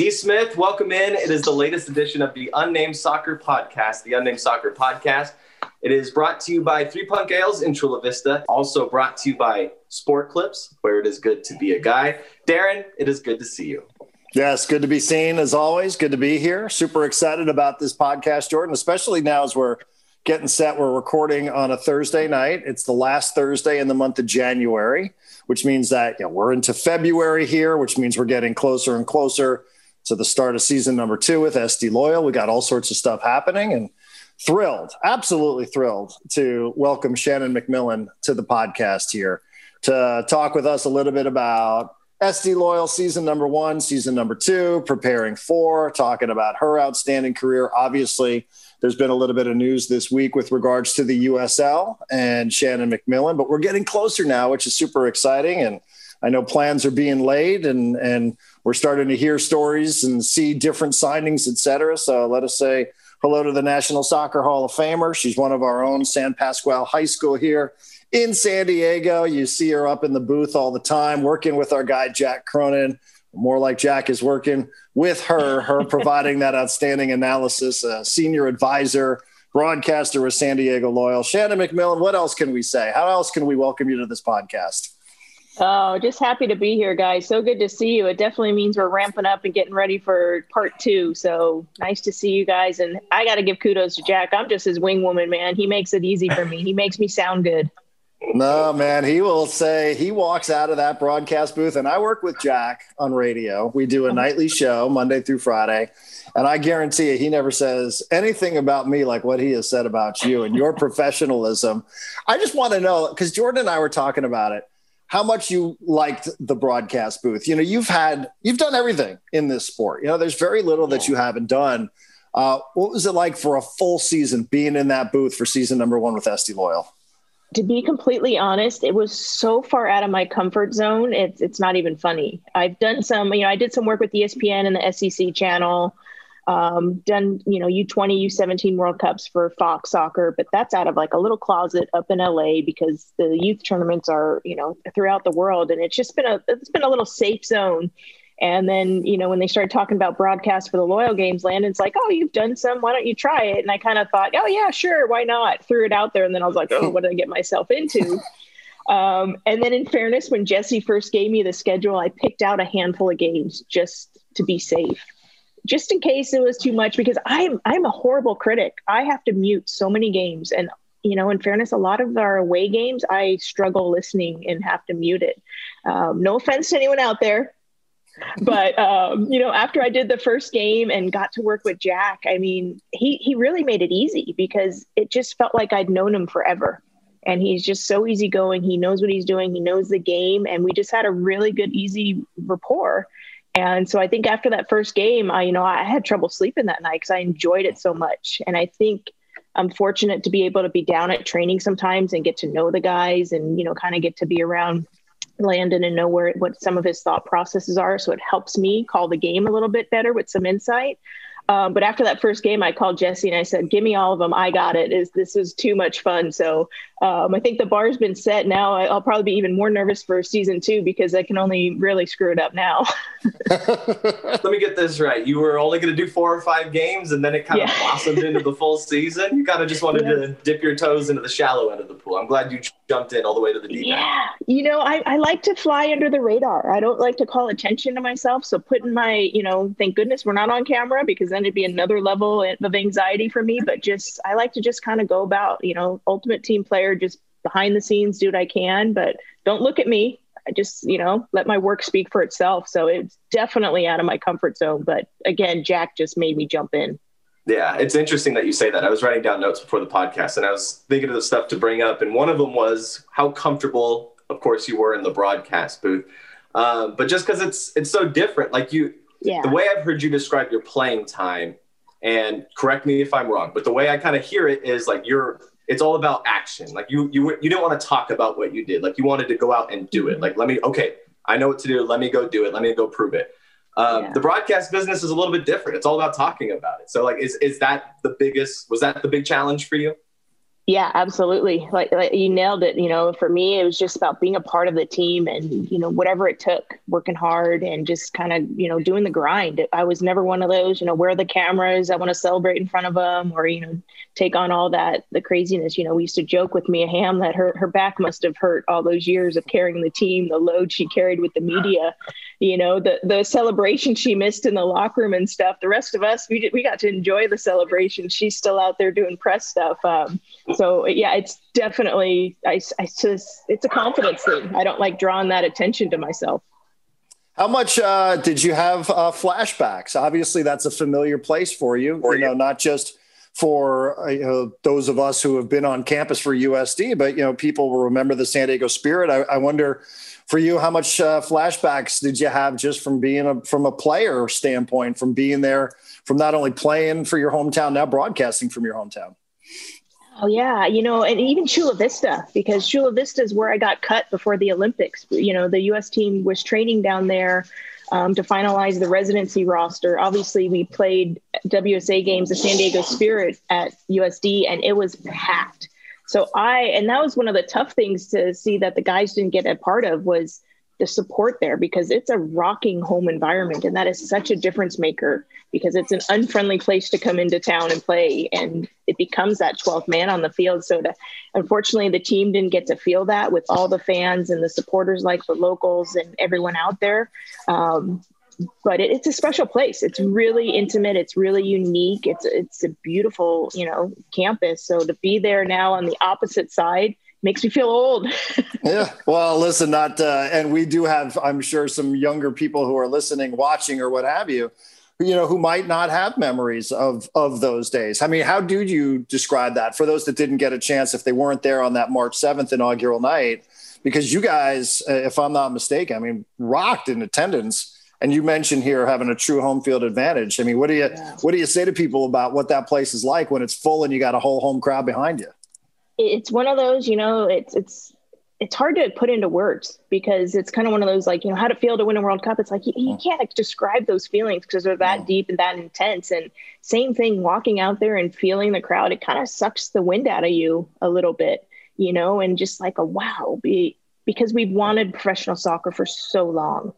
D. Smith, welcome in. It is the latest edition of the Unnamed Soccer Podcast, the Unnamed Soccer Podcast. It is brought to you by Three Punk Ales in Chula Vista, also brought to you by Sport Clips, where it is good to be a guy. Darren, it is good to see you. Yes, good to be seen as always. Good to be here. Super excited about this podcast, Jordan, especially now as we're getting set. We're recording on a Thursday night. It's the last Thursday in the month of January, which means that you know, we're into February here, which means we're getting closer and closer to the start of season number two with SD Loyal. We got all sorts of stuff happening and thrilled, absolutely thrilled to welcome Shannon MacMillan to the podcast here to talk with us a little bit about SD Loyal season number one, season number two, preparing for, talking about her outstanding career. Obviously, there's been a little bit of news this week with regards to the USL and Shannon MacMillan, but we're getting closer now, which is super exciting. And I know plans are being laid and, and we're starting to hear stories and see different signings, et cetera. So let us say hello to the National Soccer Hall of Famer. She's one of our own San Pasqual High School here in San Diego. You see her up in the booth all the time, working with our guy, Jack Cronin. More like Jack is working with her, her providing that outstanding analysis, a senior advisor, broadcaster with San Diego Loyal. Shannon MacMillan, what else can we say? How else can we welcome you to this podcast? Oh, just happy to be here, guys. So good to see you. It definitely means we're ramping up and getting ready for part two. So nice to see you guys. And I got to give kudos to Jack. I'm just his wing woman, man. He makes it easy for me. He makes me sound good. No, man, he will say he walks out of that broadcast booth, and I work with Jack on radio. We do a nightly show Monday through Friday, and I guarantee you, he never says anything about me like what he has said about you and your professionalism. I just want to know because Jordan and I were talking about it, how much you liked the broadcast booth. You know, you've had you've done everything in this sport. You know, there's very little that you haven't done. Uh, what was it like for a full season being in that booth for season number one with SD Loyal? to be completely honest, it was so far out of my comfort zone. It's it's not even funny. I've done some, you know, I did some work with ESPN and the SEC channel. Um, done, you know, U20, U17 World Cups for Fox Soccer, but that's out of like a little closet up in LA because the youth tournaments are, you know, throughout the world, and it's just been a it's been a little safe zone. And then, you know, when they started talking about broadcast for the loyal games, Landon's like, Oh, you've done some. Why don't you try it? And I kind of thought, Oh, yeah, sure. Why not? Threw it out there. And then I was like, Oh, what did I get myself into? um, and then, in fairness, when Jesse first gave me the schedule, I picked out a handful of games just to be safe. Just in case it was too much, because I'm I'm a horrible critic. I have to mute so many games, and you know, in fairness, a lot of our away games, I struggle listening and have to mute it. Um, no offense to anyone out there, but um, you know, after I did the first game and got to work with Jack, I mean, he he really made it easy because it just felt like I'd known him forever. And he's just so easygoing. He knows what he's doing. He knows the game, and we just had a really good, easy rapport. And so I think after that first game, I you know I had trouble sleeping that night because I enjoyed it so much. And I think I'm fortunate to be able to be down at training sometimes and get to know the guys and you know kind of get to be around Landon and know where what some of his thought processes are. So it helps me call the game a little bit better with some insight. Um, but after that first game, I called Jesse and I said, "Give me all of them. I got it. Is this is too much fun?" So um, I think the bar's been set. Now I'll probably be even more nervous for season two because I can only really screw it up now. Let me get this right. You were only going to do four or five games, and then it kind yeah. of blossomed into the full season. You kind of just wanted to dip your toes into the shallow end of the pool. I'm glad you jumped in all the way to the deep yeah. end. Yeah, you know, I, I like to fly under the radar. I don't like to call attention to myself. So putting my, you know, thank goodness we're not on camera because then then it'd be another level of anxiety for me. But just, I like to just kind of go about, you know, ultimate team player, just behind the scenes, do what I can, but don't look at me. I just, you know, let my work speak for itself. So it's definitely out of my comfort zone. But again, Jack just made me jump in. Yeah, it's interesting that you say that. I was writing down notes before the podcast and I was thinking of the stuff to bring up. And one of them was how comfortable, of course, you were in the broadcast booth. Um, but just because it's it's so different, like you yeah. the way I've heard you describe your playing time, and correct me if I'm wrong, but the way I kind of hear it is like you're it's all about action. Like you you you didn't want to talk about what you did. Like you wanted to go out and do it. Mm-hmm. Like let me okay, I know what to do. Let me go do it. Let me go prove it. Um, yeah. The broadcast business is a little bit different. It's all about talking about it. So like, is is that the biggest? Was that the big challenge for you? Yeah, absolutely. Like, like, you nailed it. You know, for me, it was just about being a part of the team and, you know, whatever it took, working hard and just kind of, you know, doing the grind. I was never one of those, you know, where are the cameras? I want to celebrate in front of them or, you know, take on all that, the craziness. You know, we used to joke with Mia Hamm that her, her back must have hurt all those years of carrying the team, the load she carried with the media, you know, the, the celebration she missed in the locker room and stuff. The rest of us, we, we got to enjoy the celebration. She's still out there doing press stuff. Um, yeah, it's definitely I, I just it's a confidence thing. I don't like drawing that attention to myself. How much uh, did you have uh, flashbacks? Obviously, that's a familiar place for you. For you know, not just for uh, you those of us who have been on campus for USD, but you know, people will remember the San Diego Spirit. I, I wonder for you, how much uh, flashbacks did you have just from being a from a player standpoint, from being there, from not only playing for your hometown, now broadcasting from your hometown? Oh yeah, you know, and even Chula Vista because Chula Vista is where I got cut before the Olympics. You know, the U.S. team was training down there um, to finalize the residency roster. Obviously, we played WUSA games, the San Diego Spirit at USD, and it was packed. So I, and that was one of the tough things to see that the guys didn't get a part of was the support there because it's a rocking home environment and that is such a difference maker because it's an unfriendly place to come into town and play and it becomes that 12th man on the field. So to, unfortunately the team didn't get to feel that with all the fans and the supporters like the locals and everyone out there. Um, but it, it's a special place. It's really intimate. It's really unique. It's it's a beautiful you know campus. So to be there now on the opposite side makes me feel old. yeah. Well, listen, not, uh, and we do have, I'm sure, some younger people who are listening, watching, or what have you, you know, who might not have memories of of those days. I mean, how do you describe that for those that didn't get a chance if they weren't there on that March 7th inaugural night? Because you guys, uh, if I'm not mistaken, I mean, rocked in attendance. And you mentioned here having a true home field advantage. I mean, what do you yeah. what do you say to people about what that place is like when it's full and you got a whole home crowd behind you? It's one of those, you know, it's it's it's hard to put into words because it's kind of one of those like you know how to feel to win a world cup? It's like you, you can't describe those feelings because they're that deep and that intense. And same thing walking out there and feeling the crowd it kind of sucks the wind out of you a little bit you know and just like a wow be, because we've wanted professional soccer for so long.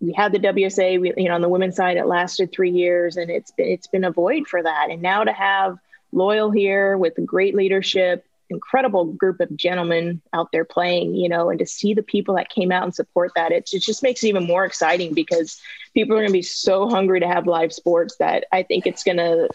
We had the WUSA we, you know on the women's side it lasted three years and it's been it's been a void for that. And now to have loyal here with great leadership incredible group of gentlemen out there playing, you know, and to see the people that came out and support that, it, it just makes it even more exciting because people are going to be so hungry to have live sports that I think it's going to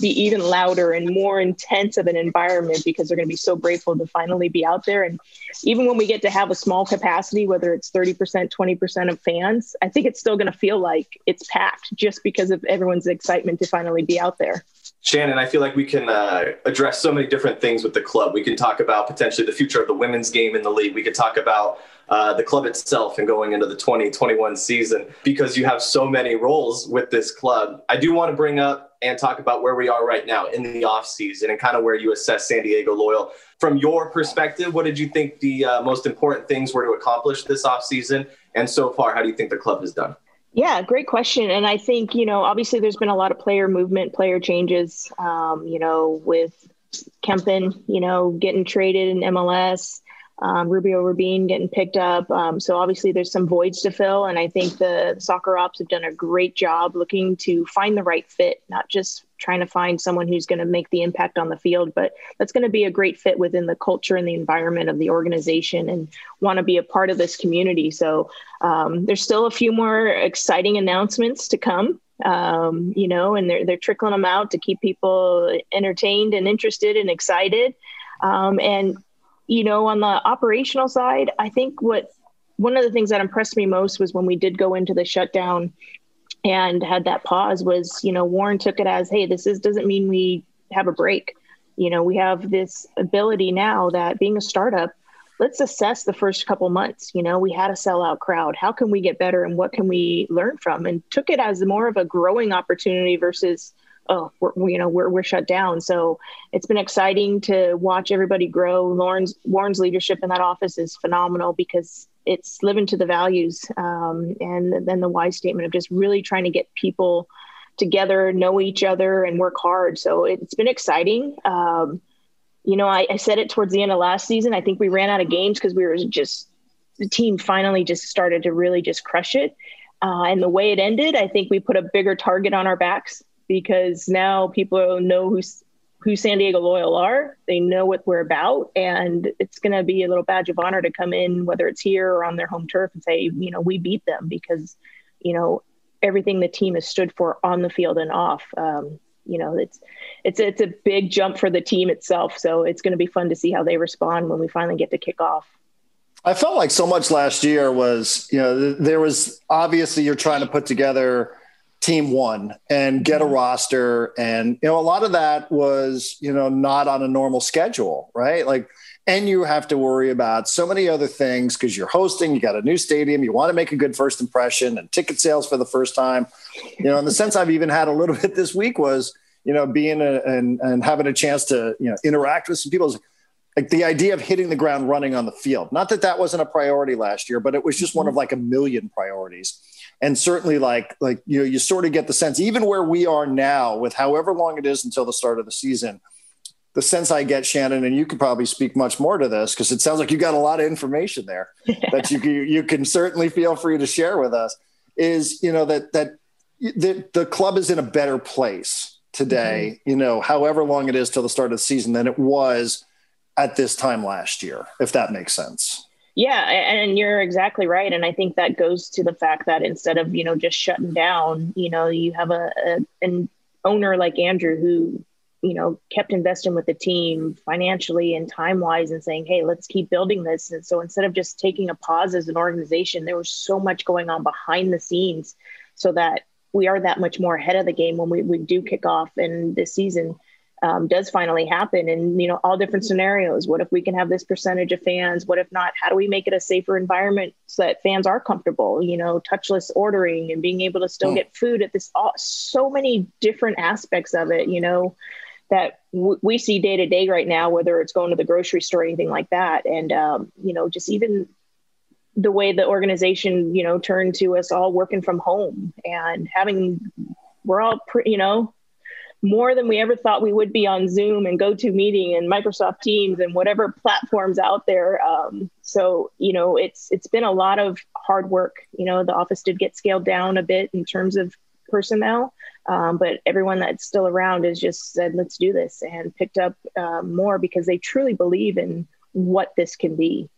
be even louder and more intense of an environment because they're going to be so grateful to finally be out there. And even when we get to have a small capacity, whether it's 30%, 20% of fans, I think it's still going to feel like it's packed just because of everyone's excitement to finally be out there. Shannon, I feel like we can uh, address so many different things with the club. We can talk about potentially the future of the women's game in the league. We could talk about uh, the club itself and going into the 2021 season because you have so many roles with this club. I do want to bring up and talk about where we are right now in the off season and kind of where you assess San Diego Loyal. From your perspective, what did you think the uh, most important things were to accomplish this off season? And so far, how do you think the club has done? Yeah, great question. And I think, you know, obviously there's been a lot of player movement, player changes, um, you know, with Kempen, you know, getting traded in MLS, um, Rubio Rubin getting picked up. Um, so obviously there's some voids to fill. And I think the soccer ops have done a great job looking to find the right fit, not just trying to find someone who's going to make the impact on the field, but that's going to be a great fit within the culture and the environment of the organization and want to be a part of this community. So um, there's still a few more exciting announcements to come. Um, you know, and they're they're trickling them out to keep people entertained and interested and excited. Um, and you know, on the operational side, I think what one of the things that impressed me most was when we did go into the shutdown and had that pause was you know warren took it as hey this is doesn't mean we have a break. You know we have this ability now that being a startup let's assess the first couple months. You know we had a sellout crowd. How can we get better and what can we learn from? And took it as more of a growing opportunity versus oh we're, you know we're, we're shut down so it's been exciting to watch everybody grow lauren's warren's leadership in that office is phenomenal because it's living to the values um, and then the why statement of just really trying to get people together know each other and work hard so it's been exciting um, you know, I, I said it towards the end of last season. I think we ran out of games because we were just the team finally just started to really just crush it. Uh, and the way it ended, I think we put a bigger target on our backs because now people know who's who San Diego Loyal are. They know what we're about, and it's going to be a little badge of honor to come in, whether it's here or on their home turf, and say, you know, we beat them because, you know, everything the team has stood for on the field and off. Um, you know, it's it's it's a big jump for the team itself. So it's going to be fun to see how they respond when we finally get to kick off. I felt like so much last year was, you know, there was obviously you're trying to put together team one and get a mm-hmm. roster. And, you know, a lot of that was, you know, not on a normal schedule, right? Like, and you have to worry about so many other things because you're hosting, you got a new stadium, you want to make a good first impression and ticket sales for the first time. You know, in the sense I've even had a little bit this week was, you know, being a, and, and having a chance to, you know, interact with some people like the idea of hitting the ground running on the field. Not that that wasn't a priority last year, but it was just one of like a million priorities. And certainly, like like you know, you sort of get the sense, even where we are now, with however long it is until the start of the season, the sense I get, Shannon, and you could probably speak much more to this because it sounds like you got a lot of information there that you you can certainly feel free to share with us. Is you know that that the, the club is in a better place today. Mm-hmm. You know, however long it is till the start of the season than it was at this time last year, if that makes sense. Yeah, and you're exactly right. And I think that goes to the fact that instead of, you know, just shutting down, you know, you have a, a an owner like Andrew who, you know, kept investing with the team financially and time wise and saying, hey, let's keep building this. And so instead of just taking a pause as an organization, there was so much going on behind the scenes so that we are that much more ahead of the game when we, we do kick off in this season um, does finally happen. And you know all different scenarios. What if we can have this percentage of fans? What if not? How do we make it a safer environment so that fans are comfortable you know touchless ordering and being able to still mm. get food at this all, so many different aspects of it you know that w- we see day to day right now whether it's going to the grocery store or anything like that. And um, you know just even the way the organization you know turned to us all working from home and having we're all pre- you know more than we ever thought we would be on Zoom and GoToMeeting and Microsoft Teams and whatever platforms out there. Um, so you know, it's it's been a lot of hard work. You know, the office did get scaled down a bit in terms of personnel, um, but everyone that's still around has just said, "Let's do this," and picked up uh, more because they truly believe in what this can be.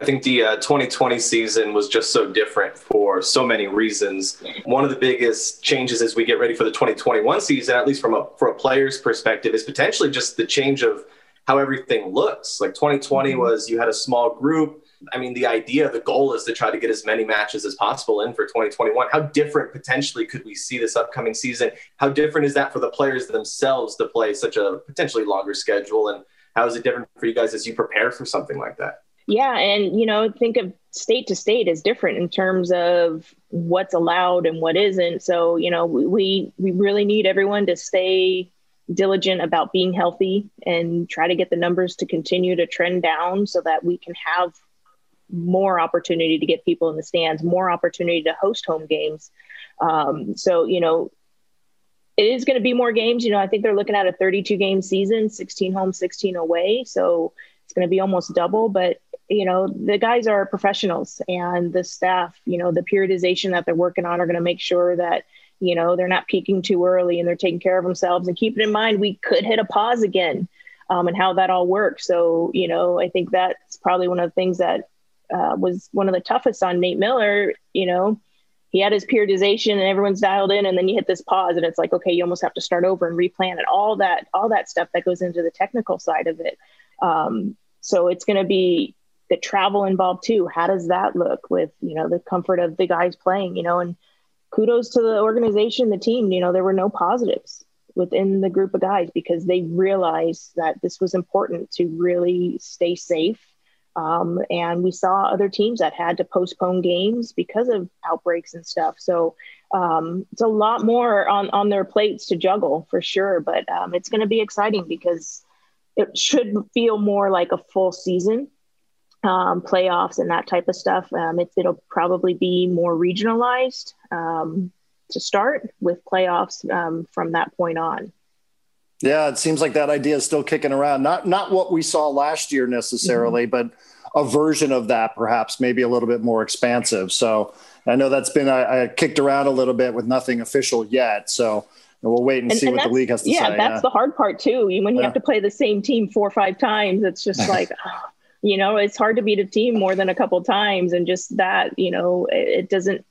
I think the uh, 2020 season was just so different for so many reasons. One of the biggest changes as we get ready for the 2021 season, at least from a for a player's perspective, is potentially just the change of how everything looks. Like 2020 mm-hmm. was you had a small group. I mean, the idea, the goal is to try to get as many matches as possible in for 2021. How different potentially could we see this upcoming season? How different is that for the players themselves to play such a potentially longer schedule? And how is it different for you guys as you prepare for something like that? Yeah, and you know, think of state to state is different in terms of what's allowed and what isn't. So, you know, we we really need everyone to stay diligent about being healthy and try to get the numbers to continue to trend down so that we can have more opportunity to get people in the stands, more opportunity to host home games. Um, so, you know, it is going to be more games. You know, I think they're looking at a 32 game season, 16 home, 16 away. So it's going to be almost double, but you know the guys are professionals and the staff you know the periodization that they're working on are going to make sure that you know they're not peaking too early and they're taking care of themselves. And keep it in mind we could hit a pause again um, and how that all works. So you know i think that's probably one of the things that uh, was one of the toughest on nate miller you know. He had his periodization and everyone's dialed in and then you hit this pause and it's like okay you almost have to start over and replan it. All that all that stuff that goes into the technical side of it. Um, so it's going to be the travel involved too. How does that look with, you know, the comfort of the guys playing, you know, and kudos to the organization, the team, you know, there were no positives within the group of guys because they realized that this was important to really stay safe. Um, and we saw other teams that had to postpone games because of outbreaks and stuff. So um, it's a lot more on, on their plates to juggle for sure. But um, it's going to be exciting because it should feel more like a full season um, playoffs and that type of stuff. Um, it, will probably be more regionalized um, to start with playoffs um, from that point on. Yeah, it seems like that idea is still kicking around. Not not what we saw last year necessarily, mm-hmm. but a version of that, perhaps maybe a little bit more expansive. So I know that's been I, I kicked around a little bit with nothing official yet. So we'll wait and, and see and what the league has to yeah, say. That's yeah, that's the hard part too. When you yeah. have to play the same team four or five times, it's just like, you know, it's hard to beat a team more than a couple times, and just that, you know, it, it doesn't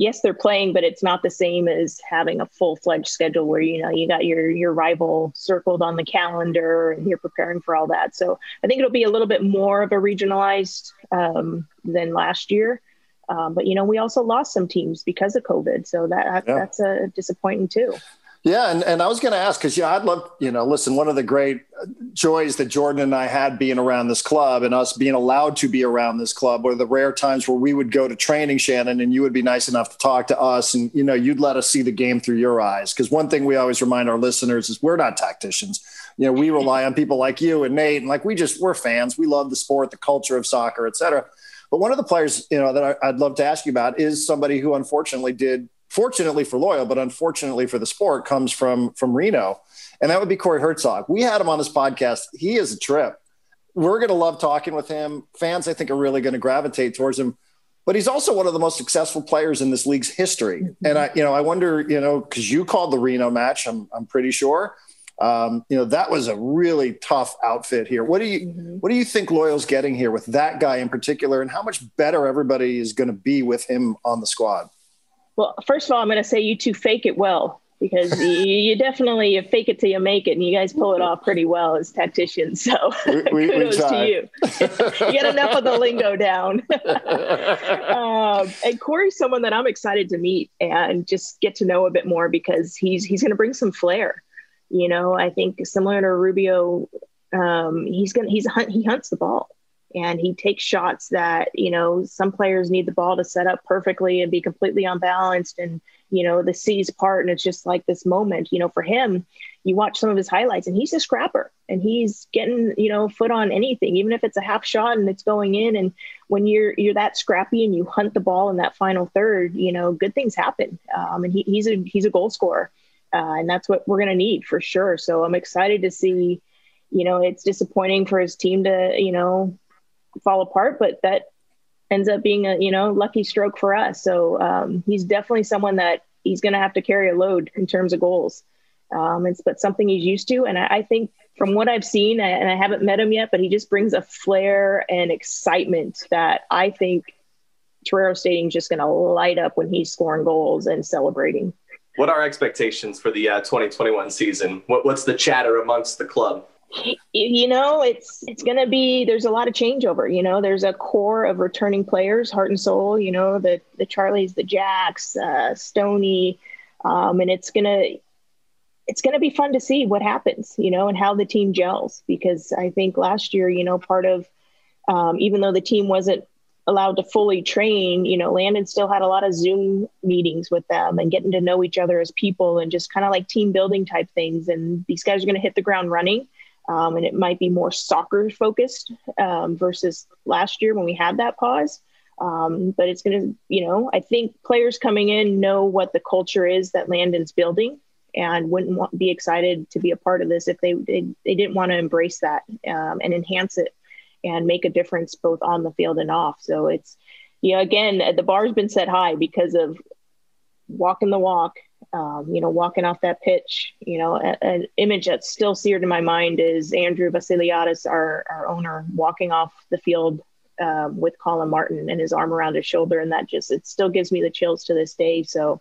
yes, they're playing, but it's not the same as having a full fledged schedule where you know you got your your rival circled on the calendar and you're preparing for all that. So I think it'll be a little bit more of a regionalized um, than last year. Um, but you know, we also lost some teams because of COVID, so that yeah. that's a disappointing too. Yeah, and, and I was going to ask because yeah, I'd love you know listen. One of the great joys that Jordan and I had being around this club and us being allowed to be around this club were the rare times where we would go to training, Shannon, and you would be nice enough to talk to us, and you know you'd let us see the game through your eyes. Because one thing we always remind our listeners is we're not tacticians. You know, we rely on people like you and Nate, and like we just we're fans. We love the sport, the culture of soccer, et cetera. But one of the players, you know, that I'd love to ask you about is somebody who unfortunately did fortunately for Loyal, but unfortunately for the sport, comes from from Reno, and that would be Corey Hertzog. We had him on this podcast. He is a trip. We're going to love talking with him. Fans, I think, are really going to gravitate towards him. But he's also one of the most successful players in this league's history. Mm-hmm. And I, you know, I wonder, you know, because you called the Reno match, I'm, I'm pretty sure. Um, you know, that was a really tough outfit here. What do you, mm-hmm. what do you think Loyal's getting here with that guy in particular, and how much better everybody is going to be with him on the squad? Well, first of all, I'm going to say you two fake it well because you, you, definitely you fake it till you make it, and you guys pull it off pretty well as tacticians. So we, we, kudos we to you. you get enough of the lingo down. um, and Corey's someone that I'm excited to meet and just get to know a bit more because he's he's going to bring some flair. You know, I think similar to Rubio, um, he's gonna he's a hunt he hunts the ball and he takes shots that you know some players need the ball to set up perfectly and be completely unbalanced and you know the seas part. And it's just like this moment you know for him you watch some of his highlights and he's a scrapper and he's getting you know foot on anything even if it's a half shot and it's going in. And when you're you're that scrappy and you hunt the ball in that final third you know good things happen. Um, and he, he's a he's a goal scorer uh, and that's what we're going to need for sure. So i'm excited to see you know it's disappointing for his team to you know fall apart, but that ends up being a you know lucky stroke for us. So um, he's definitely someone that he's going to have to carry a load in terms of goals. Um, it's but something he's used to, and I, I think from what I've seen, and I haven't met him yet, but he just brings a flair and excitement that I think Torero Stadium is just going to light up when he's scoring goals and celebrating. What are expectations for the uh, 2021 season? What, what's the chatter amongst the club? You know it's it's going to be there's a lot of changeover you know? There's a core of returning players heart and soul you know the the charlies the jacks uh, stony um, and it's going to it's going to be fun to see what happens you know and how the team gels because i think last year you know part of um, even though the team wasn't allowed to fully train you know landon still had a lot of zoom meetings with them and getting to know each other as people and just kind of like team building type things and these guys are going to hit the ground running um, and it might be more soccer focused um, versus last year when we had that pause. Um, but it's going to, you know, I think players coming in know what the culture is that Landon's building and wouldn't want, be excited to be a part of this if they they, they didn't want to embrace that um, and enhance it and make a difference both on the field and off. So it's, you know, again, the bar's been set high because of walking the walk um, you know, walking off that pitch, you know, an image that's still seared in my mind is Andrew Vassiliadis, our, our owner, walking off the field um, with Colin Martin and his arm around his shoulder. And that just, it still gives me the chills to this day. So,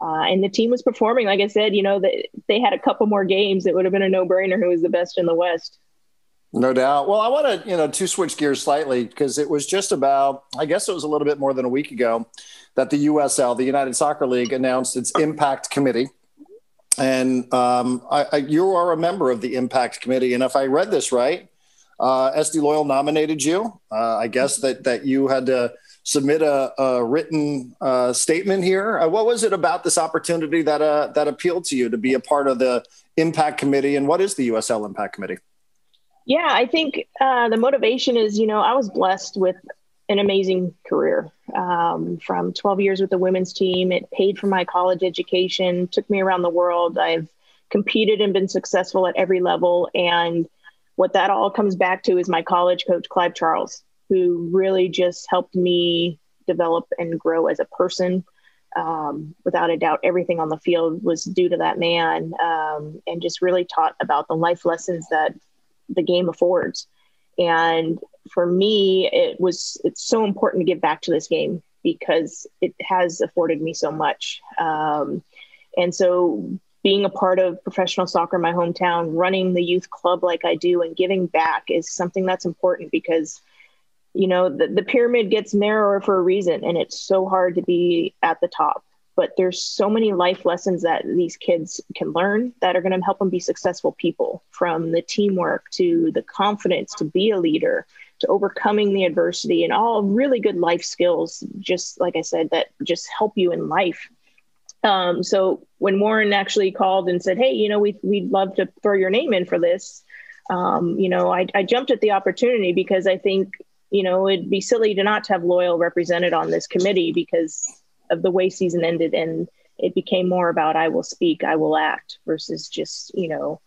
uh, and the team was performing, like I said, you know, that they had a couple more games. It would have been a no brainer who was the best in the West. No doubt. Well, I want to, you know, to switch gears slightly because it was just about, I guess it was a little bit more than a week ago that the USL, the United Soccer League, announced its Impact Committee. And um, I, I, you are a member of the Impact Committee. And if I read this right, uh, SD Loyal nominated you. Uh, I guess that that you had to submit a, a written uh, statement here. Uh, what was it about this opportunity that uh, that appealed to you to be a part of the Impact Committee? And what is the USL Impact Committee? Yeah, I think uh, the motivation is, you know, I was blessed with an amazing career um, from 12 years with the women's team. It paid for my college education, took me around the world. I've competed and been successful at every level. And what that all comes back to is my college coach, Clive Charles, who really just helped me develop and grow as a person. Um, without a doubt, everything on the field was due to that man um, and just really taught about the life lessons that the game affords. And for me, it was it's so important to give back to this game because it has afforded me so much. Um, and so being a part of professional soccer in my hometown, running the youth club like I do, and giving back is something that's important because, you know, the, the pyramid gets narrower for a reason, and it's so hard to be at the top. But there's so many life lessons that these kids can learn that are going to help them be successful people from the teamwork to the confidence to be a leader to overcoming the adversity and all really good life skills, just like I said, that just help you in life. Um, so when Warren actually called and said, "Hey, you know, we we'd love to throw your name in for this," um, you know, I, I jumped at the opportunity because I think you know it'd be silly to not have Loyal represented on this committee because of the way season ended and it became more about I will speak, I will act versus just you know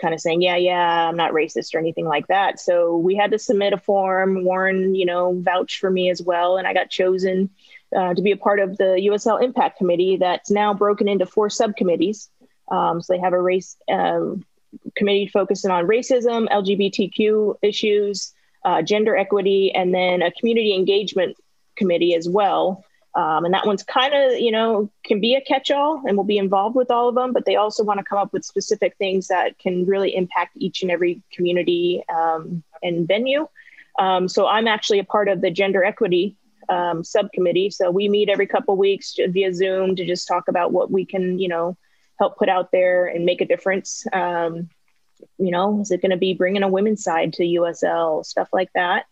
kind of saying, yeah, yeah, I'm not racist or anything like that. So we had to submit a form. Warren, you know, vouched for me as well, and I got chosen uh, to be a part of the USL Impact Committee that's now broken into four subcommittees. Um, so they have a race um, committee focusing on racism, LGBTQ issues, uh, gender equity, and then a community engagement committee as well. Um, and that one's kind of, you know, can be a catch all and will be involved with all of them, but they also want to come up with specific things that can really impact each and every community um, and venue. Um, so I'm actually a part of the gender equity um, subcommittee. So we meet every couple weeks via Zoom to just talk about what we can, you know, help put out there and make a difference. Um, you know, is it going to be bringing a women's side to USL, stuff like that.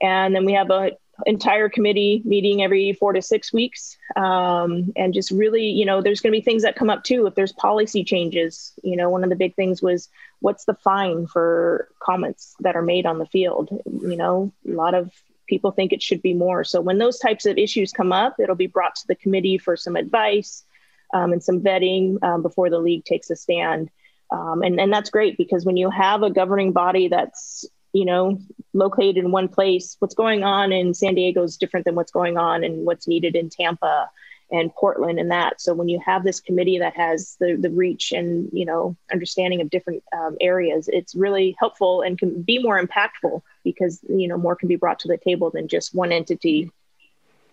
And then we have a entire committee meeting every four to six weeks. Um, and just really you know there's going to be things that come up too. If there's policy changes you know one of the big things was what's the fine for comments that are made on the field? You know a lot of people think it should be more. So when those types of issues come up it'll be brought to the committee for some advice um, and some vetting um, before the league takes a stand. Um, and, and that's great because when you have a governing body that's you know, located in one place. What's going on in San Diego is different than what's going on and what's needed in Tampa and Portland and that. So when you have this committee that has the the reach and you know understanding of different um, areas, it's really helpful and can be more impactful because you know more can be brought to the table than just one entity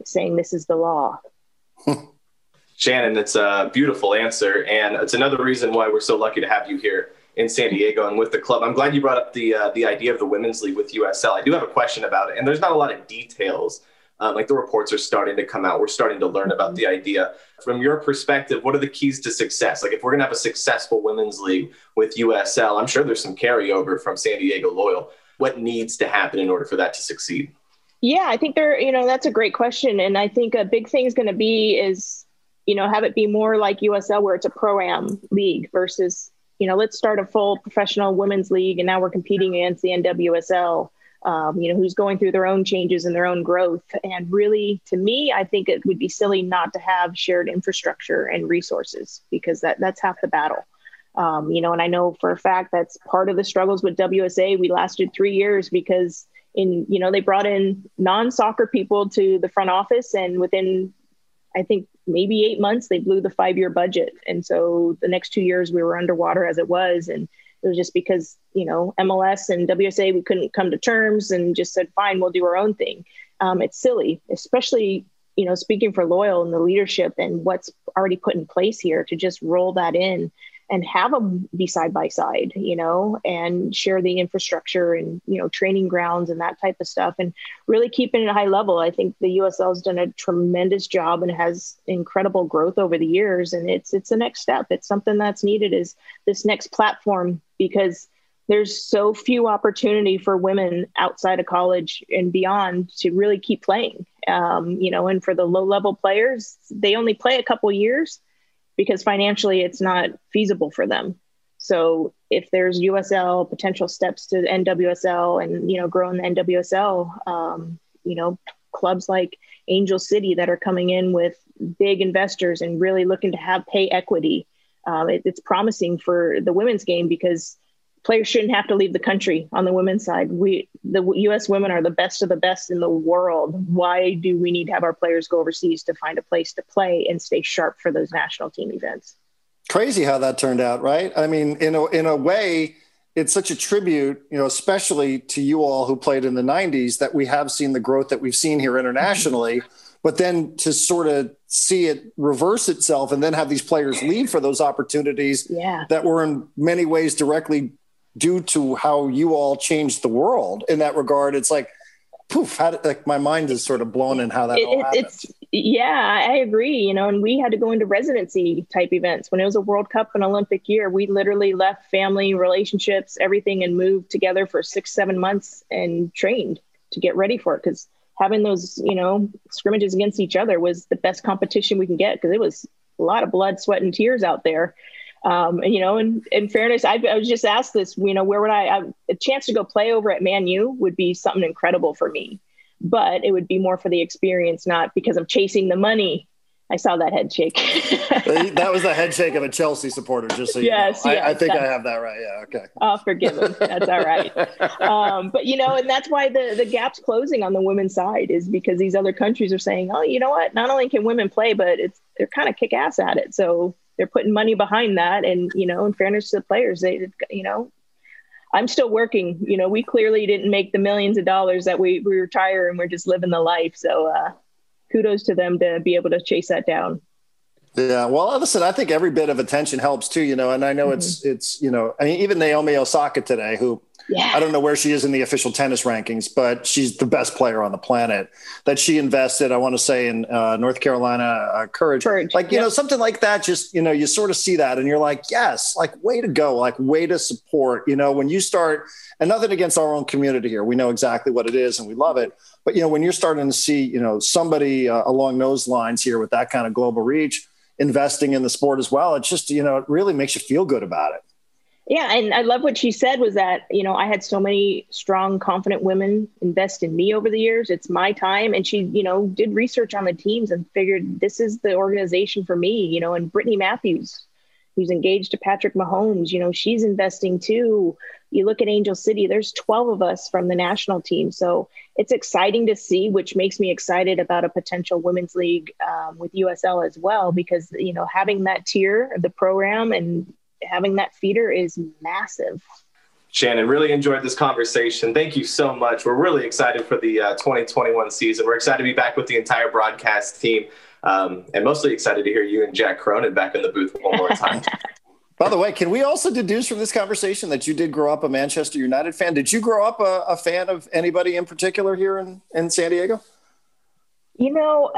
saying this is the law. Shannon, it's a beautiful answer, and it's another reason why we're so lucky to have you here in San Diego and with the club. I'm glad you brought up the uh, the idea of the women's league with USL. I do have a question about it, and there's not a lot of details. Um, like the reports are starting to come out. We're starting to learn about the idea. From your perspective, what are the keys to success? Like if we're going to have a successful women's league with USL, I'm sure there's some carryover from San Diego Loyal. What needs to happen in order for that to succeed? Yeah, I think there, you know, that's a great question. And I think a big thing is going to be is, you know, have it be more like USL where it's a pro am league versus you know, let's start a full professional women's league, and now we're competing against the NWSL. Um, you know, who's going through their own changes and their own growth. And really, to me, I think it would be silly not to have shared infrastructure and resources because that that's half the battle. Um, you know, and I know for a fact that's part of the struggles with WUSA. We lasted three years because in you know they brought in non-soccer people to the front office, and within I think maybe eight months, they blew the five year budget. And so the next two years we were underwater as it was. And it was just because, you know, MLS and WUSA, we couldn't come to terms and just said, fine, we'll do our own thing. Um, it's silly, especially, you know, speaking for Loyal and the leadership and what's already put in place here to just roll that in and have them be side by side, you know, and share the infrastructure and, you know, training grounds and that type of stuff and really keeping it high level. I think the USL has done a tremendous job and has incredible growth over the years. And it's, it's the next step. It's something that's needed is this next platform because there's so few opportunity for women outside of college and beyond to really keep playing. Um, you know, and for the low level players, they only play a couple years because financially it's not feasible for them. So if there's USL potential steps to NWSL and you know growing the NWSL, um, you know clubs like Angel City that are coming in with big investors and really looking to have pay equity um, it, it's promising for the women's game because players shouldn't have to leave the country on the women's side. We, the U.S. women are the best of the best in the world. Why do we need to have our players go overseas to find a place to play and stay sharp for those national team events? Crazy how that turned out, right? I mean, in a, in a way, it's such a tribute, you know, especially to you all who played in the 90s, that we have seen the growth that we've seen here internationally. But then to sort of see it reverse itself and then have these players leave for those opportunities yeah. that were in many ways directly due to how you all changed the world in that regard. It's like, poof, how did, like my mind is sort of blown in how that it, all happened. It's, yeah, I agree. You know, and we had to go into residency type events when it was a World Cup and Olympic year. We literally left family, relationships, everything, and moved together for six, seven months and trained to get ready for it. Because having those, you know, scrimmages against each other was the best competition we can get because it was a lot of blood, sweat, and tears out there. Um, and, you know, in, in fairness, I, I was just asked this, you know, where would I, I, a chance to go play over at Man U would be something incredible for me, but it would be more for the experience, not because I'm chasing the money. I saw that head shake. that was the head shake of a Chelsea supporter, just so you yes, know. yes, I, I think I have that right. Yeah. Okay. I'll forgive him. That's all right. Um, but you know, and that's why the the gap's closing on the women's side is because these other countries are saying, oh, you know what? Not only can women play, but it's they're kind of kick ass at it. So they're putting money behind that. And, you know, in fairness to the players, they, you know, I'm still working. You know, we clearly didn't make the millions of dollars that we, we retire and we're just living the life. So uh, kudos to them to be able to chase that down. Yeah, well, listen, I think every bit of attention helps too, you know, and I know mm-hmm. it's it's you know, I mean, even Naomi Osaka today, who yeah. I don't know where she is in the official tennis rankings, but she's the best player on the planet. That she invested, I want to say, in uh, North Carolina uh, Courage. Courage, like you yep. know, something like that. Just you know, you sort of see that, and you're like, yes, like way to go, like way to support. You know, when you start, and nothing against our own community here, we know exactly what it is, and we love it. But you know, when you're starting to see, you know, somebody uh, along those lines here with that kind of global reach investing in the sport as well, it's just you know, it really makes you feel good about it. Yeah, and I love what she said was that, you know, I had so many strong, confident women invest in me over the years. It's my time. And she, you know, did research on the teams and figured this is the organization for me, you know, and Brittany Matthews, who's engaged to Patrick Mahomes, you know, she's investing too. You look at Angel City, there's 12 of us from the national team. So it's exciting to see, which makes me excited about a potential women's league um, with USL as well, because, you know, having that tier of the program and having that feeder is massive. Shannon, really enjoyed this conversation. Thank you so much. We're really excited for the uh, 2021 season. We're excited to be back with the entire broadcast team, um, and mostly excited to hear you and Jack Cronin back in the booth one more time. By the way, can we also deduce from this conversation that you did grow up a Manchester United fan? Did you grow up a, a fan of anybody in particular here in, in San Diego? You know,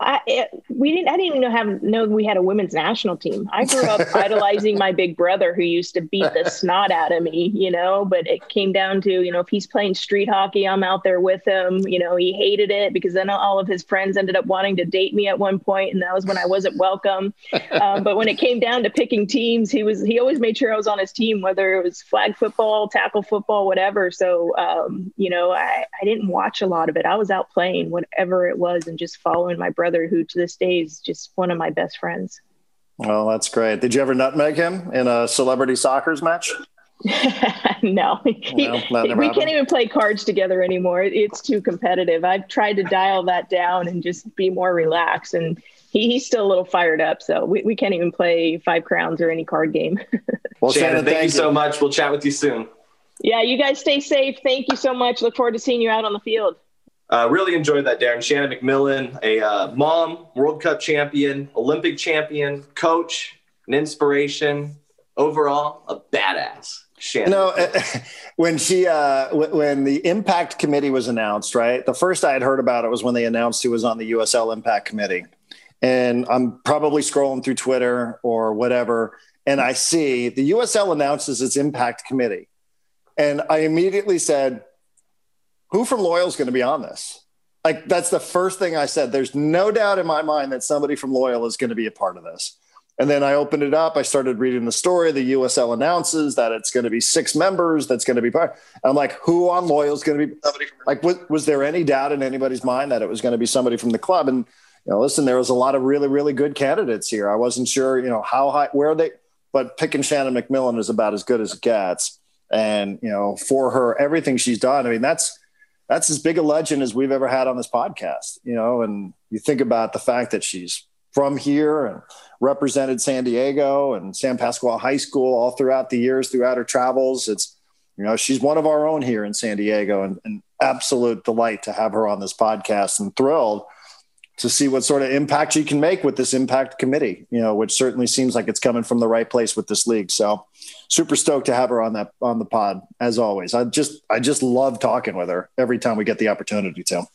I, it, we didn't. I didn't even know have know we had a women's national team. I grew up idolizing my big brother, who used to beat the snot out of me. You know, but it came down to you know if he's playing street hockey, I'm out there with him. You know, he hated it because then all of his friends ended up wanting to date me at one point, and that was when I wasn't welcome. Um, but when it came down to picking teams, he was he always made sure I was on his team, whether it was flag football, tackle football, whatever. So um, you know, I I didn't watch a lot of it. I was out playing whatever it was and just following my brother, who to this day is just one of my best friends. Well, that's great. Did you ever nutmeg him in a celebrity soccer's match? no, we can't even play cards together anymore. It's too competitive. I've tried to dial that down and just be more relaxed. And he, he's still a little fired up. So we, we can't even play five crowns or any card game. well, Shannon, thank, thank you so much. We'll chat with you soon. Yeah, you guys stay safe. Thank you so much. Look forward to seeing you out on the field. Uh, really enjoyed that, Darren. Shannon MacMillan, a uh, mom, World Cup champion, Olympic champion, coach, an inspiration. Overall, a badass. Shannon. No, when she uh, when the Impact Committee was announced, right? The first I had heard about it was when they announced he was on the USL Impact Committee, and I'm probably scrolling through Twitter or whatever, and I see the USL announces its Impact Committee, and I immediately said, who from Loyal is going to be on this? Like that's the first thing I said. There's no doubt in my mind that somebody from Loyal is going to be a part of this. And then I opened it up. I started reading the story. The USL announces that it's going to be six members. That's going to be part. I'm like, who on Loyal is going to be like, was, was there any doubt in anybody's mind that it was going to be somebody from the club? And you know, listen, there was a lot of really, really good candidates here. I wasn't sure, you know, how high, where they, but picking Shannon MacMillan is about as good as it gets. And you know, for her, everything she's done, I mean, that's that's as big a legend as we've ever had on this podcast. You know, and you think about the fact that she's from here and represented San Diego and San Pasqual High School all throughout the years, throughout her travels. It's you know, she's one of our own here in San Diego, and an absolute delight to have her on this podcast. And thrilled to see what sort of impact she can make with this impact committee, you know, which certainly seems like it's coming from the right place with this league. So super stoked to have her on that on the pod as always. I just I just love talking with her every time we get the opportunity to.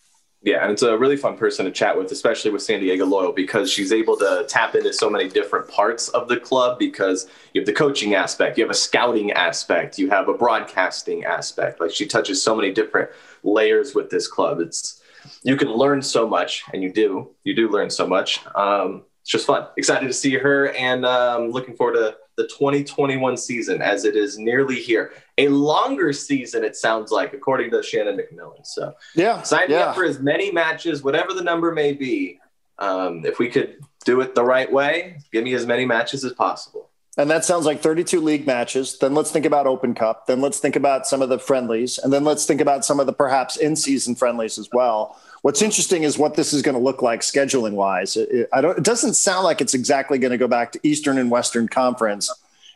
Yeah, and it's a really fun person to chat with, especially with San Diego Loyal, because she's able to tap into so many different parts of the club. Because you have the coaching aspect, you have a scouting aspect, you have a broadcasting aspect. Like she touches so many different layers with this club. It's you can learn so much, and you do. You do learn so much. Um, it's just fun. Excited to see her, and um, looking forward to the 2021 season as it is nearly here. A longer season, it sounds like, according to Shannon MacMillan. So, yeah, sign yeah. me up for as many matches, whatever the number may be. Um, if we could do it the right way, give me as many matches as possible. And that sounds like 32 league matches. Then let's think about Open Cup. Then let's think about some of the friendlies. And then let's think about some of the perhaps in season friendlies as well. What's interesting is what this is going to look like scheduling wise. It, it, it doesn't sound like it's exactly going to go back to Eastern and Western Conference.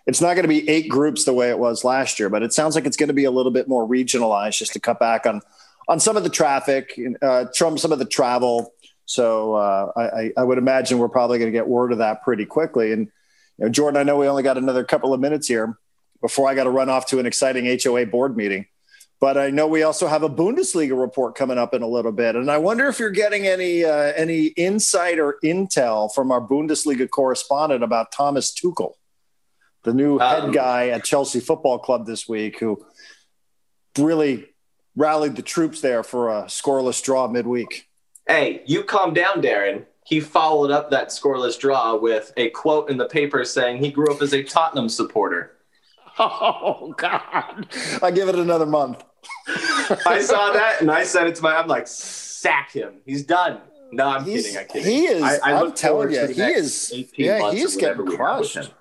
It's not going to be eight groups the way it was last year, but it sounds like it's going to be a little bit more regionalized just to cut back on on some of the traffic, uh, some of the travel. So uh, I, I would imagine we're probably going to get word of that pretty quickly. And you know, Jordan, I know we only got another couple of minutes here before I got to run off to an exciting HOA board meeting. But I know we also have a Bundesliga report coming up in a little bit, and I wonder if you're getting any uh, any insight or intel from our Bundesliga correspondent about Thomas Tuchel, the new head um, guy at Chelsea Football Club this week, who really rallied the troops there for a scoreless draw midweek. Hey, you calm down, Darren. He followed up that scoreless draw with a quote in the paper saying he grew up as a Tottenham supporter. Oh God! I give it another month. I saw that and I said it to my. I'm like, sack him. He's done. No, I'm he's, kidding. I'm kidding. He is. I, I am telling you, he is. Yeah, he's getting crushed.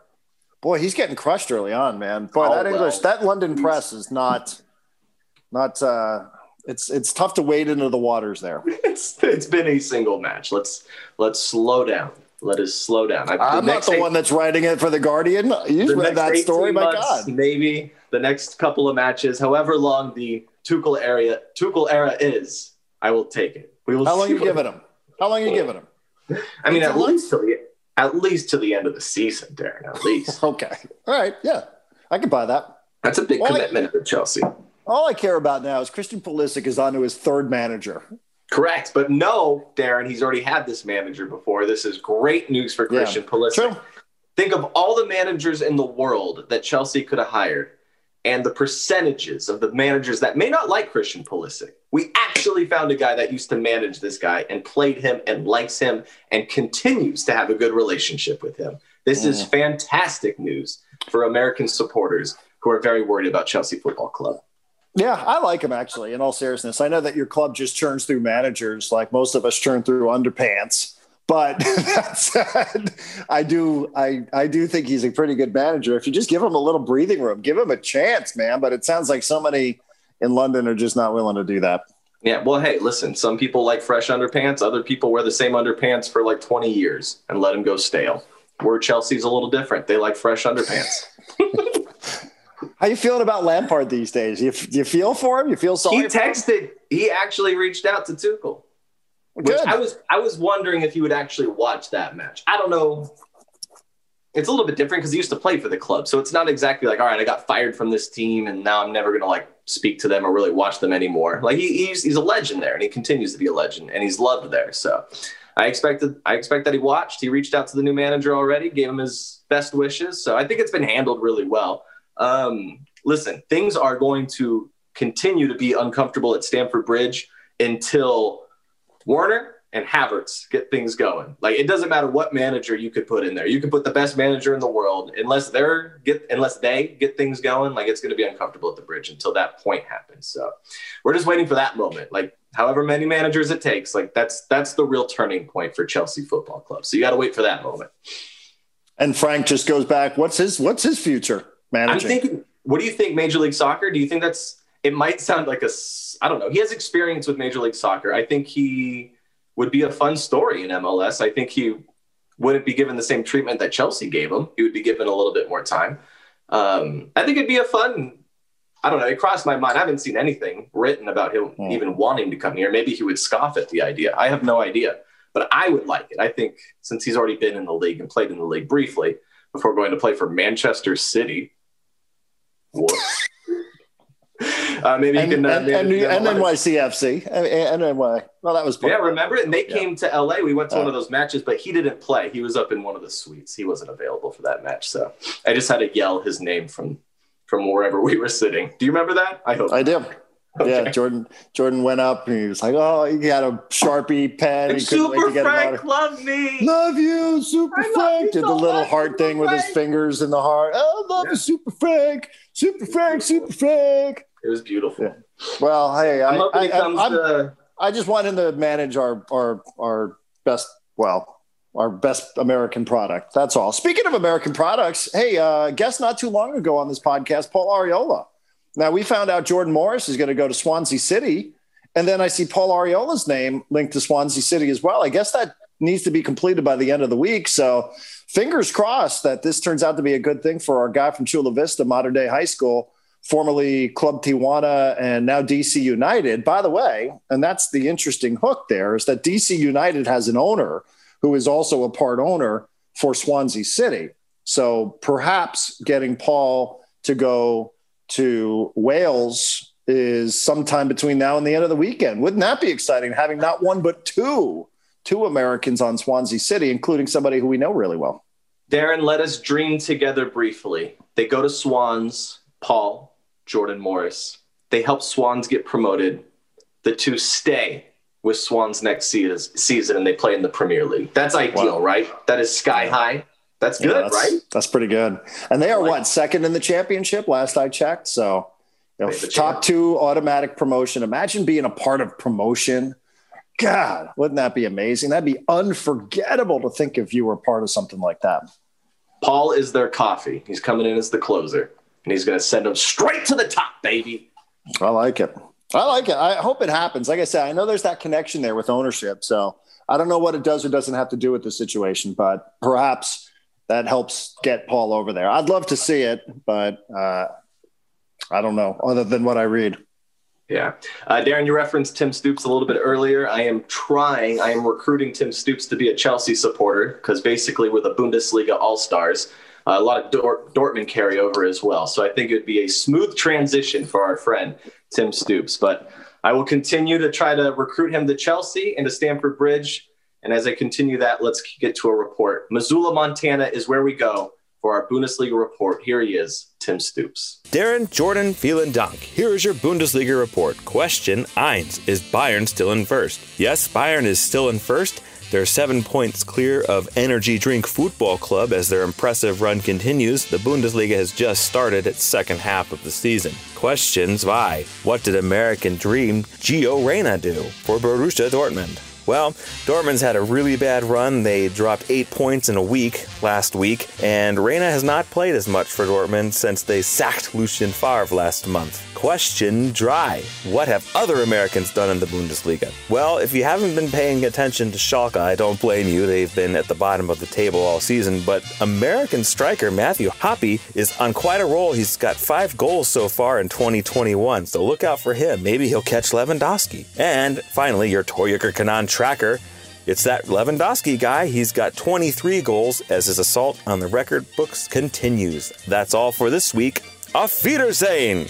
Boy, he's getting crushed early on, man. Boy, oh, that English, well, that London press is not, not. uh It's it's tough to wade into the waters there. It's it's been a single match. Let's let's slow down let us slow down. I, am not the eight, one that's writing it for the Guardian. You read that story, my God. Maybe the next couple of matches, however long the Tuchel area Tuchel era is, I will take it. We will. How long are you giving him? How long are you giving him? I mean, at least till the at least to the end of the season, Darren. At least. okay. All right. Yeah, I can buy that. That's a big all commitment I, for Chelsea. All I care about now is Christian Pulisic is onto his third manager. Correct. But no, Darren, he's already had this manager before. This is great news for Christian yeah, Pulisic. True. Think of all the managers in the world that Chelsea could have hired and the percentages of the managers that may not like Christian Pulisic. We actually found a guy that used to manage this guy and played him and likes him and continues to have a good relationship with him. This mm. is fantastic news for American supporters who are very worried about Chelsea Football Club. Yeah, I like him actually. In all seriousness, I know that your club just churns through managers, like most of us churn through underpants. But that said, I do, I, I do think he's a pretty good manager. If you just give him a little breathing room, give him a chance, man. But it sounds like so many in London are just not willing to do that. Yeah, well, hey, listen. Some people like fresh underpants. Other people wear the same underpants for like 20 years and let them go stale. Where Chelsea's a little different. They like fresh underpants. How you feeling about Lampard these days? You, you feel for him? You feel sorry? He texted. He actually reached out to Tuchel. Which I was I was wondering if he would actually watch that match. I don't know. It's a little bit different because he used to play for the club, so it's not exactly like all right, I got fired from this team and now I'm never gonna like speak to them or really watch them anymore. Like he, he's he's a legend there and he continues to be a legend and he's loved there. So I expected I expect that he watched. He reached out to the new manager already, gave him his best wishes. So I think it's been handled really well. Um, listen, things are going to continue to be uncomfortable at Stamford Bridge until Werner and Havertz get things going. Like it doesn't matter what manager you could put in there. You can put the best manager in the world unless they're get unless they get things going, like it's going to be uncomfortable at the bridge until that point happens. So we're just waiting for that moment. Like however many managers it takes, like that's that's the real turning point for Chelsea Football Club. So you got to wait for that moment. And Frank just goes back. What's his What's his future managing? I'm thinking. What do you think, Major League Soccer? Do you think that's? It might sound like a. I don't know. He has experience with Major League Soccer. I think he would be a fun story in MLS. I think he wouldn't be given the same treatment that Chelsea gave him. He would be given a little bit more time. Um, I think it'd be a fun. I don't know. It crossed my mind. I haven't seen anything written about him mm. even wanting to come here. Maybe he would scoff at the idea. I have no idea, but I would like it. I think since he's already been in the league and played in the league briefly before going to play for Manchester City. Uh, maybe and, you can. Uh, and, and, and NYCFC and, NY. Well, that was yeah. Remember, it. and they yeah. came to LA. We went to uh, one of those matches, but he didn't play. He was up in one of the suites. He wasn't available for that match, so I just had to yell his name from from wherever we were sitting. Do you remember that? I hope I do. Okay. Yeah, Jordan. Jordan went up and he was like, "Oh, he had a sharpie pen. And he Super Frank Love me. Love you, Super I Frank." Did so the little heart thing Frank. with his fingers in the heart. Oh, love yeah. you, Super Frank. Super Frank. Super Frank. It was beautiful. Yeah. Well, hey, I, I, I, I, just wanted to manage our our our best. Well, our best American product. That's all. Speaking of American products, hey, uh, guest not too long ago on this podcast, Paul Arriola. Now we found out Jordan Morris is going to go to Swansea City, and then I see Paul Arriola's name linked to Swansea City as well. I guess that needs to be completed by the end of the week. So fingers crossed that this turns out to be a good thing for our guy from Chula Vista, modern day High School formerly Club Tijuana and now DC United. By the way, and that's the interesting hook there is that DC United has an owner who is also a part owner for Swansea City. So perhaps getting Paul to go to Wales is sometime between now and the end of the weekend. Wouldn't that be exciting? Having not one but two, two Americans on Swansea City, including somebody who we know really well. Darren, let us dream together briefly. They go to Swans, Paul, Jordan Morris. They help Swans get promoted. The two stay with Swans next season and they play in the Premier League. That's ideal, wow. right? That is sky high. That's good, yeah, that's, right? That's pretty good. And they are like, what second in the championship? Last I checked. So, you know, top two automatic promotion. Imagine being a part of promotion. God, wouldn't that be amazing? That'd be unforgettable to think if you were part of something like that. Paul is their coffee. He's coming in as the closer and he's going to send them straight to the top, baby. I like it. I like it. I hope it happens. Like I said, I know there's that connection there with ownership. So I don't know what it does or doesn't have to do with the situation, but perhaps that helps get Paul over there. I'd love to see it, but uh, I don't know other than what I read. Yeah. Uh, Darren, you referenced Tim Stoops a little bit earlier. I am trying, I am recruiting Tim Stoops to be a Chelsea supporter because basically we're the Bundesliga All Stars a lot of Dort- Dortmund carryover as well. So I think it would be a smooth transition for our friend Tim Stoops. But I will continue to try to recruit him to Chelsea and to Stamford Bridge. And as I continue that, let's get to a report. Missoula, Montana is where we go for our Bundesliga report. Here he is, Tim Stoops. Darren, Jordan, vielen Dank. Here is your Bundesliga report. Question Eins Is Bayern still in first? Yes, Bayern is still in first. They're seven points clear of Energy Drink Football Club as their impressive run continues. The Bundesliga has just started its second half of the season. Questions Why? What did American Dream Gio Reyna do for Borussia Dortmund? Well, Dortmund's had a really bad run. They dropped eight points in a week last week, and Reyna has not played as much for Dortmund since they sacked Lucien Favre last month. Question dry. What have other Americans done in the Bundesliga? Well, if you haven't been paying attention to Schalke, I don't blame you. They've been at the bottom of the table all season, but American striker Matthew Hoppe is on quite a roll. He's got five goals so far in 2021, so look out for him. Maybe he'll catch Lewandowski. And finally, your Torjägerkanone tracker. It's that Lewandowski guy. He's got 23 goals as his assault on the record books continues. That's all for this week. Auf Wiedersehen!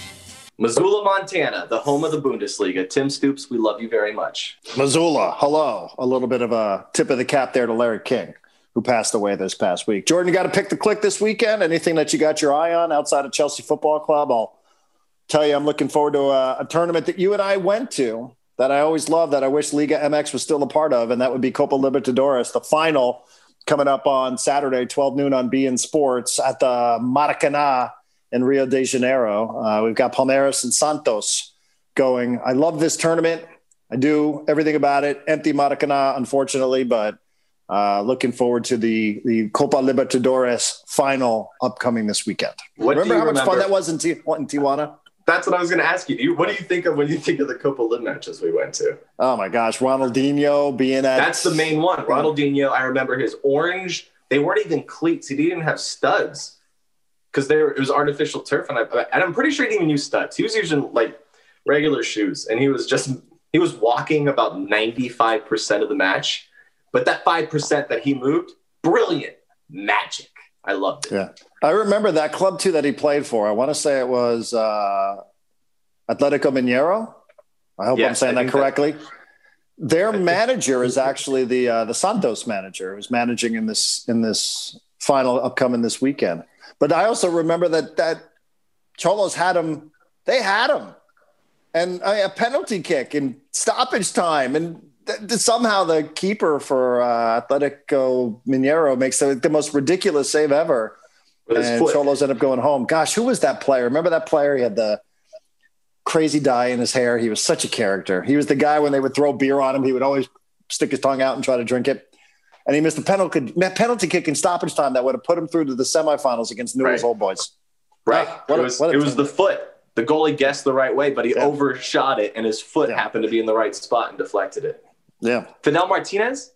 Missoula, Montana, the home of the Bundesliga. Tim Stoops, we love you very much. Missoula, hello. A little bit of a tip of the cap there to Larry King, who passed away this past week. Jordan, you got to pick the click this weekend. Anything that you got your eye on outside of Chelsea Football Club? I'll tell you, I'm looking forward to a, a tournament that you and I went to that I always love that I wish Liga MX was still a part of, and that would be Copa Libertadores, the final coming up on Saturday, 12 noon on beIN Sports at the Maracanã in Rio de Janeiro. Uh, we've got Palmeiras and Santos going. I love this tournament. I do everything about it. Empty Maracanã, unfortunately, but Uh, looking forward to the the Copa Libertadores final upcoming this weekend. What remember how much fun that was in, T- in Tijuana? That's what I was going to ask you. you. What do you think of when you think of the Copa Lib matches we went to? Oh my gosh, Ronaldinho being at that's the main one. Ronaldinho, I remember his orange. They weren't even cleats. He didn't even have studs because there it was artificial turf, and I and I'm pretty sure he didn't even use studs. He was using like regular shoes, and he was just he was walking about 95 percent of the match but that 5% that he moved, brilliant, magic. I loved it. Yeah. I remember that club too that he played for. I want to say it was uh, Atletico Mineiro. I hope yes, I'm saying that correctly. That, Their manager is actually the uh, the Santos manager who's managing in this in this final upcoming this weekend. But I also remember that that Xolos had him. They had him, and uh, a penalty kick and stoppage time, and somehow the keeper for uh, Atletico Mineiro makes the, the, most ridiculous save ever. And Xolos end up going home. Gosh, who was that player? Remember that player? He had the crazy dye in his hair. He was such a character. He was the guy when they would throw beer on him, he would always stick his tongue out and try to drink it. And he missed a penalty, penalty kick in stoppage time that would have put him through to the semifinals against Newell's right. Old Boys. Right. Ah, it was, it was the foot. The goalie guessed the right way, but he yeah. overshot it, and his foot yeah. happened to be in the right spot and deflected it. Yeah. Fidel Martinez?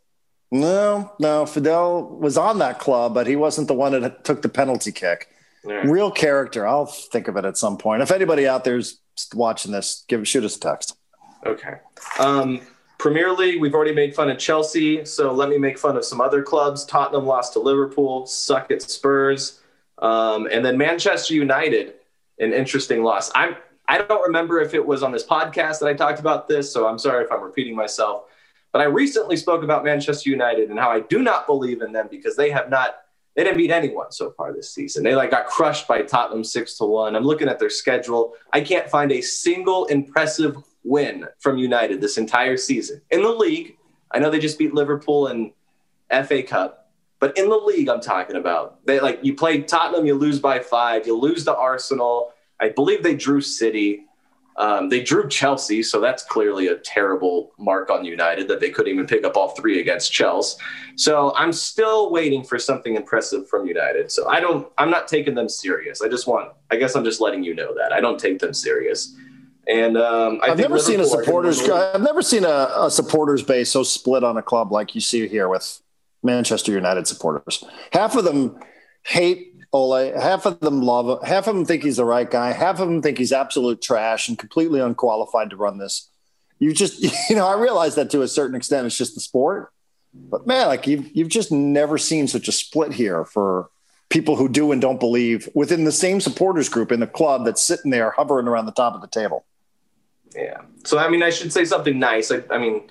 No, no. Fidel was on that club, but he wasn't the one that took the penalty kick. Right. Real character. I'll think of it at some point. If anybody out there's watching this, give shoot us a text. Okay. Um, Premier League, we've already made fun of Chelsea, so let me make fun of some other clubs. Tottenham lost to Liverpool, suck at Spurs, um, and then Manchester United, an interesting loss. I'm I don't remember if it was on this podcast that I talked about this, so I'm sorry if I'm repeating myself. But I recently spoke about Manchester United and how I do not believe in them because they have not they didn't beat anyone so far this season. They like got crushed by Tottenham six to one. I'm looking at their schedule. I can't find a single impressive win from United this entire season in the league. I know they just beat Liverpool and FA Cup, but in the league, I'm talking about they like you play Tottenham, you lose by five, you lose to Arsenal. I believe they drew City. Um, they drew Chelsea, so that's clearly a terrible mark on United that they couldn't even pick up all three against Chelsea. So I'm still waiting for something impressive from United. So I don't, I'm not taking them serious. I just want, I guess I'm just letting you know that I don't take them serious. And um, I have never seen a supporters. I've never seen a, a supporters base so split on a club like you see here with Manchester United supporters. Half of them hate Ole. Half of them love him. Half of them think he's the right guy. Half of them think he's absolute trash and completely unqualified to run this. You just, you know, I realize that to a certain extent, it's just the sport. But man, like you've you've just never seen such a split here for people who do and don't believe within the same supporters group in the club that's sitting there hovering around the top of the table. Yeah. So I mean, I should say something nice. I, I mean,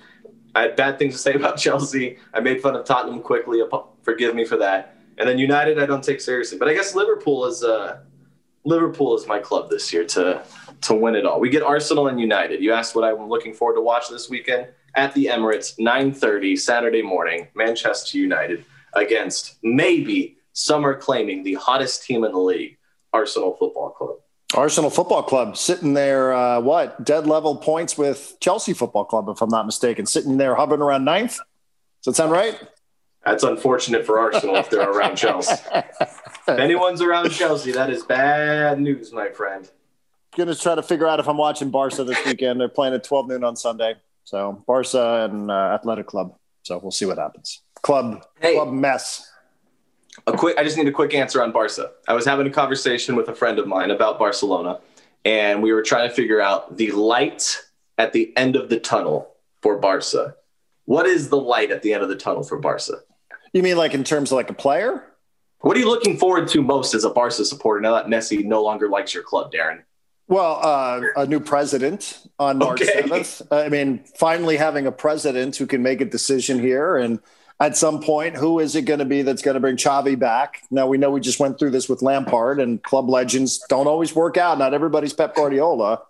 I had bad things to say about Chelsea. I made fun of Tottenham quickly. Forgive me for that. And then United, I don't take seriously. But I guess Liverpool is uh, Liverpool is my club this year to to win it all. We get Arsenal and United. You asked what I'm looking forward to watch this weekend at the Emirates, 9:30 Saturday morning. Manchester United against maybe some are claiming the hottest team in the league, Arsenal Football Club. Arsenal Football Club sitting there, uh, what dead level points with Chelsea Football Club, if I'm not mistaken, sitting there hovering around ninth. Does that sound right? That's unfortunate for Arsenal if they're around Chelsea. If anyone's around Chelsea, that is bad news, my friend. Gonna try to figure out if I'm watching Barca this weekend. They're playing at 12 noon on Sunday. So Barca and uh, Athletic Club. So we'll see what happens. Club hey, club mess. A quick. I just need a quick answer on Barca. I was having a conversation with a friend of mine about Barcelona, and we were trying to figure out the light at the end of the tunnel for Barca. What is the light at the end of the tunnel for Barca? You mean like in terms of like a player? What are you looking forward to most as a Barca supporter now that Messi no longer likes your club, Darren? Well, uh, a new president on March okay. 7th. I mean, finally having a president who can make a decision here. And at some point, who is it going to be that's going to bring Xavi back? Now, we know we just went through this with Lampard, and club legends don't always work out. Not everybody's Pep Guardiola,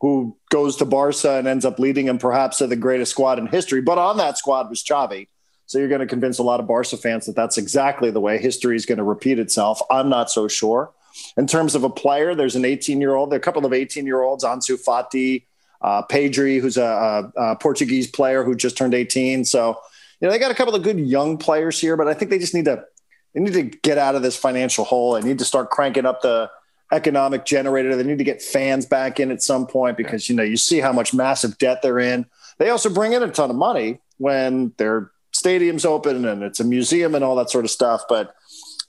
who goes to Barca and ends up leading them perhaps to the greatest squad in history. But on that squad was Xavi. So you're going to convince a lot of Barca fans that that's exactly the way history is going to repeat itself. I'm not so sure. In terms of a player, there's an 18 year old, there are a couple of 18 year olds, Ansu Fati, uh, Pedri, who's a, a, Portuguese player who just turned 18. So you know, they got a couple of good young players here, but I think they just need to they need to get out of this financial hole. They need to start cranking up the economic generator. They need to get fans back in at some point because you know you see how much massive debt they're in. They also bring in a ton of money when their stadiums open and it's a museum and all that sort of stuff. But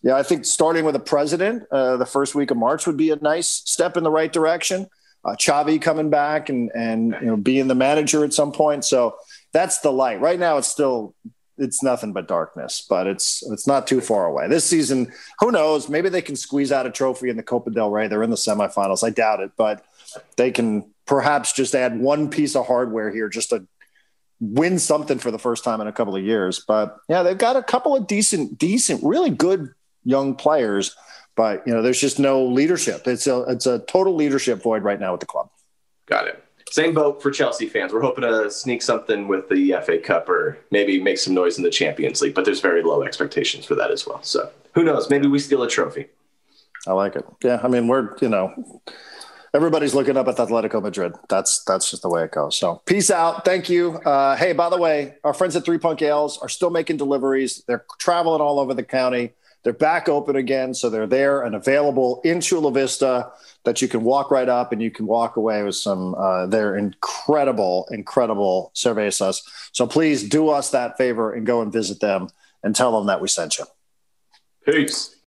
yeah, I think starting with a president uh, the first week of March would be a nice step in the right direction. Uh, Xavi coming back and and you know being the manager at some point. So that's the light. Right now, it's still it's nothing but darkness, but it's it's not too far away. This season, who knows? Maybe they can squeeze out a trophy in the Copa del Rey. They're in the semifinals. I doubt it, but they can perhaps just add one piece of hardware here just to win something for the first time in a couple of years. But yeah, they've got a couple of decent, decent, really good young players, but you know, there's just no leadership. It's a it's a total leadership void right now with the club. Got it. Same boat for Chelsea fans. We're hoping to sneak something with the FA Cup or maybe make some noise in the Champions League, but there's very low expectations for that as well. So who knows? Maybe we steal a trophy. I like it. Yeah, I mean, we're you know, everybody's looking up at Atletico Madrid. That's that's just the way it goes. So peace out. Thank you. Uh, hey, by the way, our friends at Three Punk Ales are still making deliveries. They're traveling all over the county. They're back open again, so they're there and available in Chula Vista that you can walk right up and you can walk away with some. Uh, they're incredible, incredible cervezas. So please do us that favor and go and visit them and tell them that we sent you. Peace.